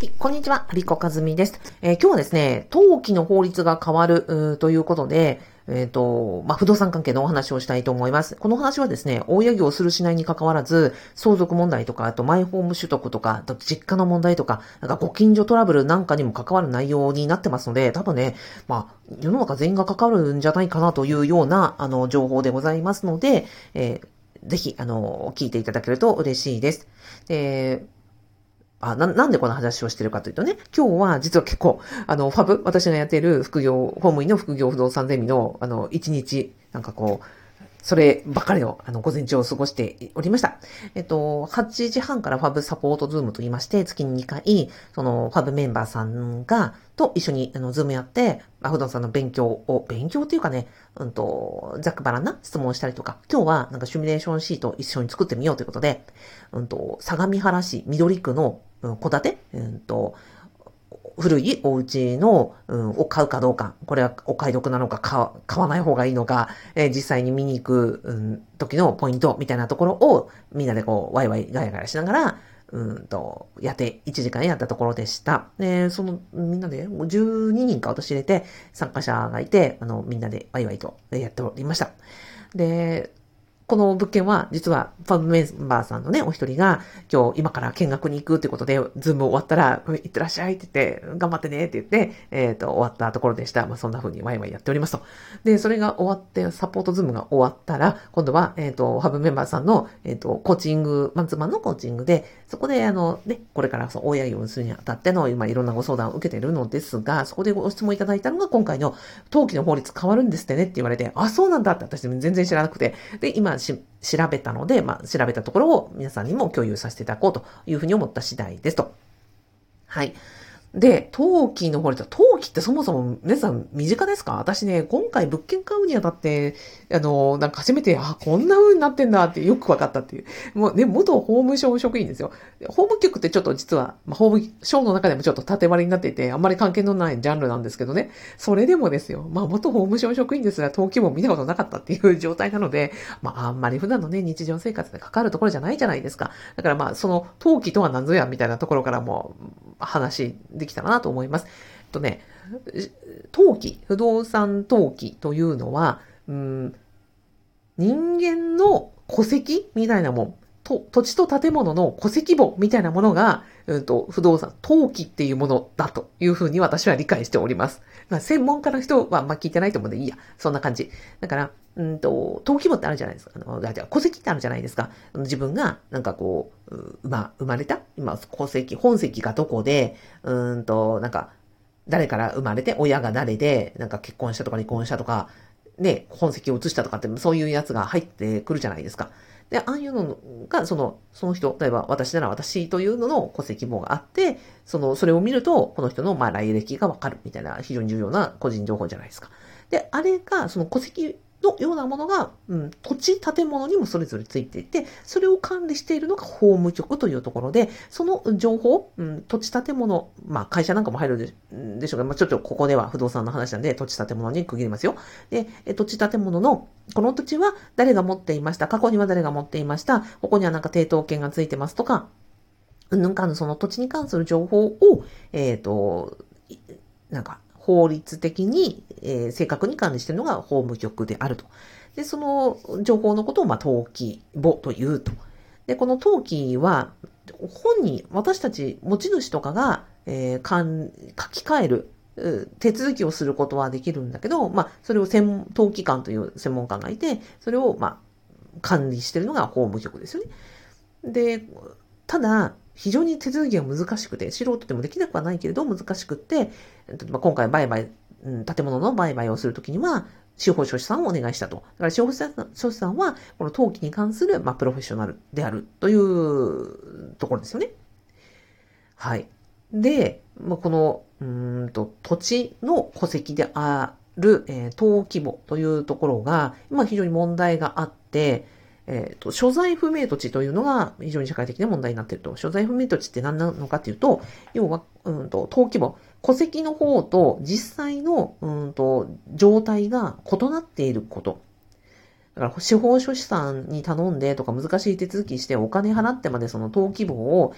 はい、こんにちは、アビコカズミです。えー、今日はですね、登記の法律が変わる、ということで、えっ、ー、と、まあ、不動産関係のお話をしたいと思います。この話はですね、大家業するしないに関わらず、相続問題とか、あとマイホーム取得とか、あと実家の問題とか、なんかご近所トラブルなんかにも関わる内容になってますので、多分ね、まあ、世の中全員が関わるんじゃないかなというような、あの、情報でございますので、えー、ぜひ、あの、聞いていただけると嬉しいです。で、あな、なんでこの話をしてるかというとね、今日は実は結構、あの、ファブ、私がやっている副業、公務員の副業不動産ゼミの、あの、一日、なんかこう、そればっかりの、あの、午前中を過ごしておりました。えっと、8時半からファブサポートズームと言いまして、月に2回、その、ファブメンバーさんが、と一緒に、あの、ズームやって、不動産の勉強を、勉強っていうかね、うんと、ざっくばらんな質問をしたりとか、今日はなんかシミュレーションシートを一緒に作ってみようということで、うんと、相模原市緑区の戸建て、うんと、古いお家の、うん、を買うかどうか、これはお買い得なのか買わない方がいいのか、えー、実際に見に行く、うん、時のポイントみたいなところをみんなでこうワイワイガヤガヤしながら、うんと、やって、1時間やったところでした。で、その、みんなで、12人か私入れて、参加者がいて、あの、みんなでワイワイとやっておりました。で、この物件は、実は、ファブメンバーさんのね、お一人が、今日、今から見学に行くってことで、ズーム終わったら、行ってらっしゃいって言って、頑張ってねって言って、えっ、ー、と、終わったところでした。まあ、そんな風にワイワイやっておりますと。で、それが終わって、サポートズームが終わったら、今度は、えっ、ー、と、ファブメンバーさんの、えっ、ー、と、コーチング、マンツーマンのコーチングで、そこで、あの、ね、これからその、大家業をするにあたっての、今、いろんなご相談を受けているのですが、そこでご質問いただいたのが、今回の、登記の法律変わるんですってねって言われて、あ、そうなんだって私全然知らなくて、で、今、し、調べたので、まあ、調べたところを皆さんにも共有させていただこうというふうに思った次第ですと。はい。で、陶器の法律は、陶器ってそもそも皆さん身近ですか？私ね、今回物件買うにあたって、あの、なんか初めて、あ、こんな風になってんだってよく分かったっていう。もうね、元法務省職員ですよ。法務局ってちょっと実は、まあ、法務省の中でもちょっと縦割りになっていて、あんまり関係のないジャンルなんですけどね。それでもですよ。まあ、元法務省職員ですが、登記も見たことなかったっていう状態なので、まあ、あんまり普段のね、日常生活で関わるところじゃないじゃないですか。だからまあ、その、登記とは何ぞやみたいなところからも、話できたらなと思います。えっとね、登記、不動産登記というのは、うん、人間の戸籍みたいなもん、と土地と建物の戸籍簿みたいなものが、うんと、不動産、登記っていうものだというふうに私は理解しております。まあ、専門家の人は、まあ、聞いてないと思うんでいいや。そんな感じ。だから、うんと、登記簿ってあるじゃないですか。あの、じゃ戸籍ってあるじゃないですか。自分が、なんかこう、ま、生まれた今、戸籍、本籍がどこで、うんと、なんか、誰から生まれて、親が誰で、なんか結婚したとか離婚したとか、ね、本籍を移したとかって、そういうやつが入ってくるじゃないですか。で、ああいうのが、その、その人、例えば私なら私というのの戸籍簿があって、その、それを見ると、この人の、まあ、来歴がわかるみたいな、非常に重要な個人情報じゃないですか。で、あれが、その戸籍のようなものが、うん、土地、建物にもそれぞれついていて、それを管理しているのが法務局というところで、その情報、うん、土地、建物、まあ会社なんかも入るでしょうが、まあちょっとここでは不動産の話なんで、土地、建物に区切りますよ。で、土地、建物の、この土地は誰が持っていました、過去には誰が持っていました、ここにはなんか抵当権がついてますとか、うんぬんかのその土地に関する情報を、えっ、ー、と、なんか、法律的に、えー、正確に管理しているのが法務局であると。で、その情報のことを、まあ、登記簿というと。で、この登記は、本人、私たち持ち主とかが、えー、かん書き換える、手続きをすることはできるんだけど、まあ、それを専門、登記官という専門家がいて、それを、まあ、管理しているのが法務局ですよね。で、ただ、非常に手続きが難しくて、素人でもできなくはないけれど難しくって、今回売買、建物の売買をするときには、司法書士さんをお願いしたと。だから司法書士さんは、この登記に関する、まあ、プロフェッショナルであるというところですよね。はい。で、まあ、この、うんと、土地の戸籍である、えー、登記簿というところが、今非常に問題があって、えっ、ー、と、所在不明土地というのが非常に社会的な問題になっていると。所在不明土地って何なのかっていうと、要は、うんと、登記簿、戸籍の方と実際の、うんと、状態が異なっていること。だから、司法書士さんに頼んでとか難しい手続きしてお金払ってまでその登記簿を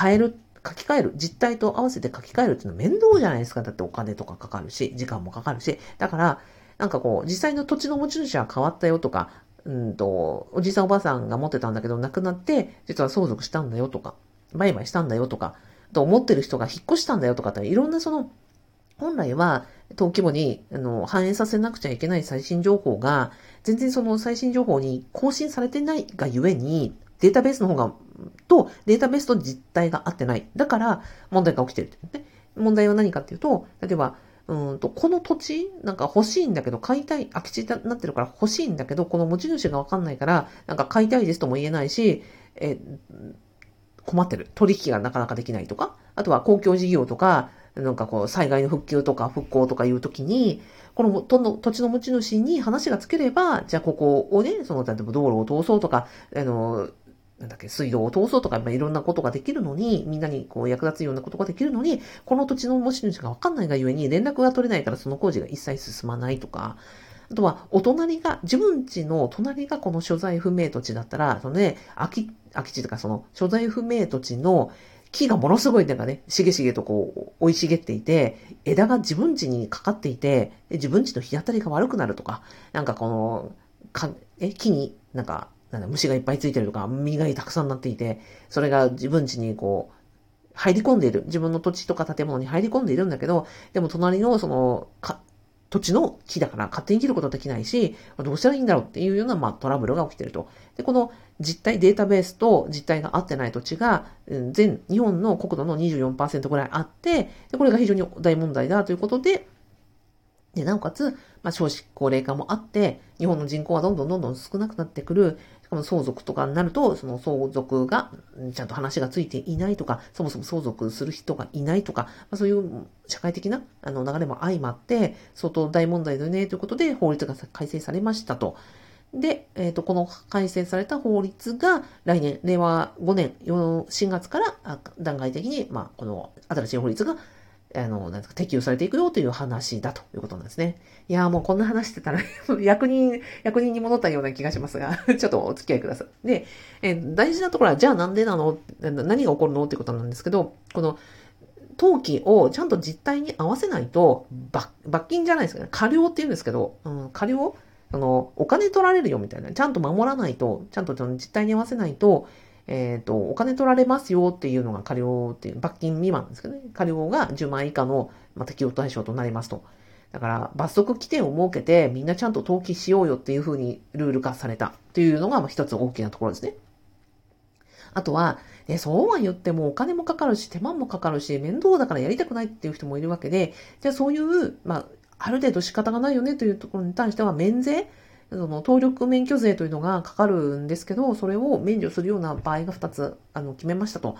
変える、書き換える、実態と合わせて書き換えるっていうのは面倒じゃないですか。だってお金とかかかるし、時間もかかるし。だから、なんかこう、実際の土地の持ち主は変わったよとか、うんと、おじいさんおばあさんが持ってたんだけど亡くなって、実は相続したんだよとか、売買したんだよとか、と思ってる人が引っ越したんだよとかって、いろんなその、本来は、登記簿にあの反映させなくちゃいけない最新情報が、全然その最新情報に更新されてないがゆえに、データベースの方が、と、データベースと実態が合ってない。だから、問題が起きてるってね。問題は何かっていうと、例えば、うんと、この土地、なんか欲しいんだけど、買いたい、空き地になってるから欲しいんだけど、この持ち主がわかんないから、なんか買いたいですとも言えないし、え、困ってる。取引がなかなかできないとか、あとは公共事業とか、なんかこう、災害の復旧とか復興とかいうときに、この土地の持ち主に話がつければ、じゃあここをね、その、例えば道路を通そうとか、あの、なんだっけ、水道を通そうとか、まあ、いろんなことができるのに、みんなにこう役立つようなことができるのに、この土地の持ち主がわかんないがゆえに連絡が取れないからその工事が一切進まないとか、あとは、お隣が、自分家の隣がこの所在不明土地だったら、そのね、空き、空き地とかその所在不明土地の木がものすごいなんかね、しげしげとこう、生い茂っていて、枝が自分家にかかっていて、自分家の日当たりが悪くなるとか、なんかこの、かえ木になんか、なんだ、虫がいっぱいついてるとか、実がたくさんなっていて、それが自分家にこう、入り込んでいる。自分の土地とか建物に入り込んでいるんだけど、でも隣のその、か土地の木だから勝手に切ることできないし、どうしたらいいんだろうっていうような、まあ、トラブルが起きてると。で、この実態、データベースと実態が合ってない土地が、全日本の国土の24%ぐらいあって、で、これが非常に大問題だということで、で、なおかつ、まあ、少子高齢化もあって、日本の人口はどんどんどんどん少なくなってくる。しかも相続とかになると、その相続がちゃんと話がついていないとか、そもそも相続する人がいないとか、まあ、そういう社会的なあの流れも相まって、相当大問題だよねということで法律が改正されましたと。で、えっ、ー、と、この改正された法律が来年、令和5年4月から段階的に、まあ、この新しい法律があの、なんか、適用されていくよという話だということなんですね。いやもうこんな話してたら 役人、役人に戻ったような気がしますが ちょっとお付き合いください。で、え大事なところは、じゃあなんでなの？何が起こるの？っていうことなんですけど、この、登記をちゃんと実態に合わせないと、罰金じゃないですかね。過料って言うんですけど、うん、過料？あの、お金取られるよみたいな。ちゃんと守らないと、ちゃんと実態に合わせないと、えっ、ー、と、お金取られますよっていうのが過料っていう、罰金未満ですけどね。過料が10万以下の、ま、適用対象となりますと。だから、罰則規定を設けて、みんなちゃんと登記しようよっていうふうにルール化されたっていうのが、まあ、一つ大きなところですね。あとは、えそうは言ってもお金もかかるし、手間もかかるし、面倒だからやりたくないっていう人もいるわけで、じゃあそういう、まあ、ある程度仕方がないよねというところに対しては、免税その登録免許税というのがかかるんですけど、それを免除するような場合が2つあの決めましたと。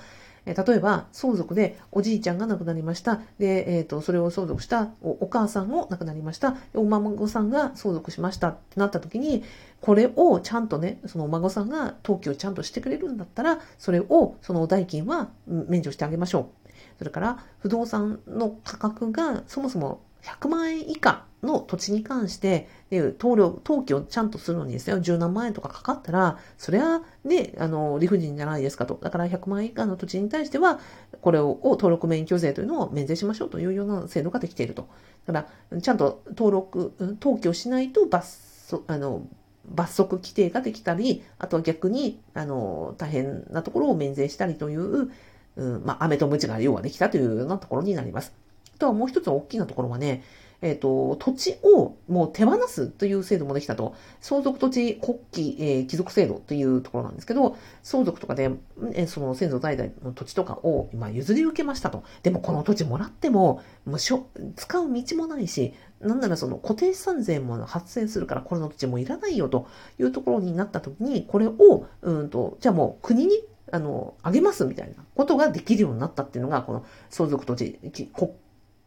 え例えば、相続でおじいちゃんが亡くなりました。で、えっ、ー、と、それを相続したお母さんも亡くなりました。お孫さんが相続しましたってなった時に、これをちゃんとね、そのお孫さんが登記をちゃんとしてくれるんだったら、それを、その代金は免除してあげましょう。それから、不動産の価格がそもそも100万円以下の土地に関して、登録、登記をちゃんとするのにですよ、十何万円とかかかったら、それはね、あの、理不尽じゃないですかと。だから100万円以下の土地に対しては、これを登録免許税というのを免税しましょうというような制度ができていると。だから、ちゃんと登録、登記をしないと罰則、あの、罰則規定ができたり、あとは逆に、あの、大変なところを免税したりという、うん、まあ、飴とムチが要はできたというようなところになります。あとはもう一つ大きなところはね、えっ、ー、と、土地をもう手放すという制度もできたと。相続土地国旗、えー、帰属制度というところなんですけど、相続とかで、えー、その先祖代々の土地とかを今譲り受けましたと。でもこの土地もらっても、無償、使う道もないし、なんならその固定資産税も発生するからこれの土地もいらないよというところになった時に、これを、うんと、じゃあもう国にあの、あげますみたいなことができるようになったっていうのが、この相続土地、国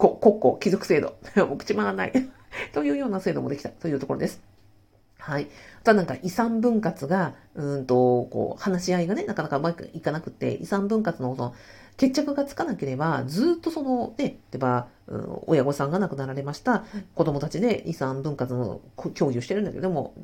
国庫、貴族制度。もう口回らない というような制度もできたというところです。はい。あとなんか遺産分割が、うんと、こう、話し合いがね、なかなかうまくいかなくて、遺産分割のその、決着がつかなければ、ずっとその、ね、例えば、うん、親御さんが亡くなられました、子供たちで遺産分割の協議をしてるんだけども、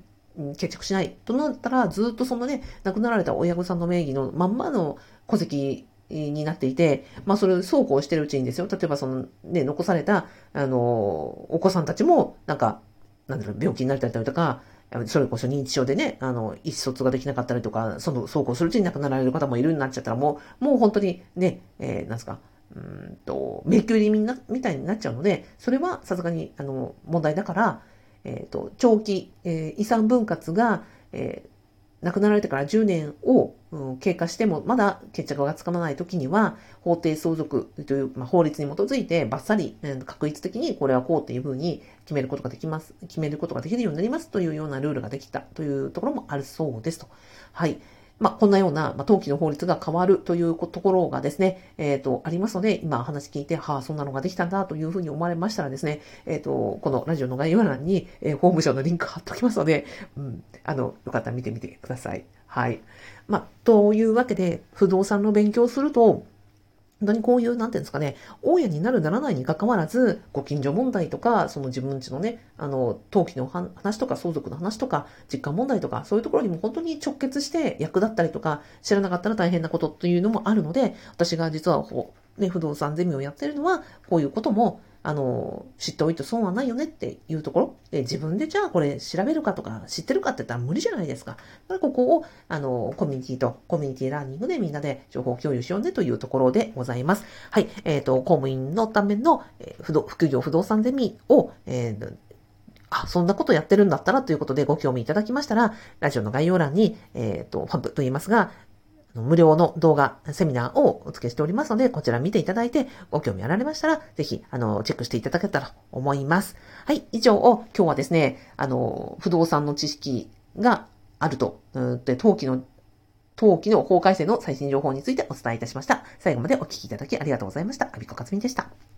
決着しないとなったら、ずっとそのね、亡くなられた親御さんの名義のまんまの戸籍になっていて、まあそれそうこうしてるうちにですよ、例えばそのね、残された、あの、お子さんたちも、なんか、なんだろう、病気になったりとか、それこそ認知症でね、あの、意思疎通ができなかったりとか、その、そうこうするうちに亡くなられる方もいるようになっちゃったら、もう、もう本当にね、えー、なんですか、うんと、迷宮入りみたいになっちゃうので、それはさすがに、あの、問題だから、えっ、ー、と、長期、えー、遺産分割が、えー、亡くなられてから10年を、経過しても、まだ決着がつかまない時には、法定相続という、まあ、法律に基づいて、バッサリ、確率的にこれはこうっていうふうに決めることができます、決めることができるようになりますというようなルールができたというところもあるそうですと。はい。まあ、こんなような、まあ、登記の法律が変わるというところがですね、えっ、ー、と、ありますので、今話聞いて、はあ、そんなのができたんだというふうに思われましたらですね、えっ、ー、と、このラジオの概要欄に、えー、法務省のリンク貼っておきますので、うん、あの、よかったら見てみてください。はい。まあ、というわけで、不動産の勉強すると、本当にこういう、なんていうんですかね、大家になるならないにかかわらず、ご近所問題とか、その自分家のね、あの、登記の話とか、相続の話とか、実家問題とか、そういうところにも本当に直結して役立ったりとか、知らなかったら大変なことというのもあるので、私が実はこう、ね、不動産ゼミをやってるのは、こういうことも、あの、知っておいて損はないよねっていうところ？で、自分でじゃあこれ調べるかとか知ってるかって言ったら無理じゃないですか。だからここを、あの、コミュニティとコミュニティラーニングでみんなで情報共有しようねというところでございます。はい。えっ、ー、と、公務員のための、えー、副業不動産ゼミを、えーあ、そんなことやってるんだったらということでご興味いただきましたら、ラジオの概要欄に、えっ、ー、と、ファンプと言いますが、無料の動画、セミナーをお付けしておりますので、こちら見ていただいて、ご興味あられましたら、ぜひ、あの、チェックしていただけたらと思います。はい、以上を、今日はですね、あの、不動産の知識があると、で、登記の、登記の法改正の最新情報についてお伝えいたしました。最後までお聞きいただきありがとうございました。アビコカツミでした。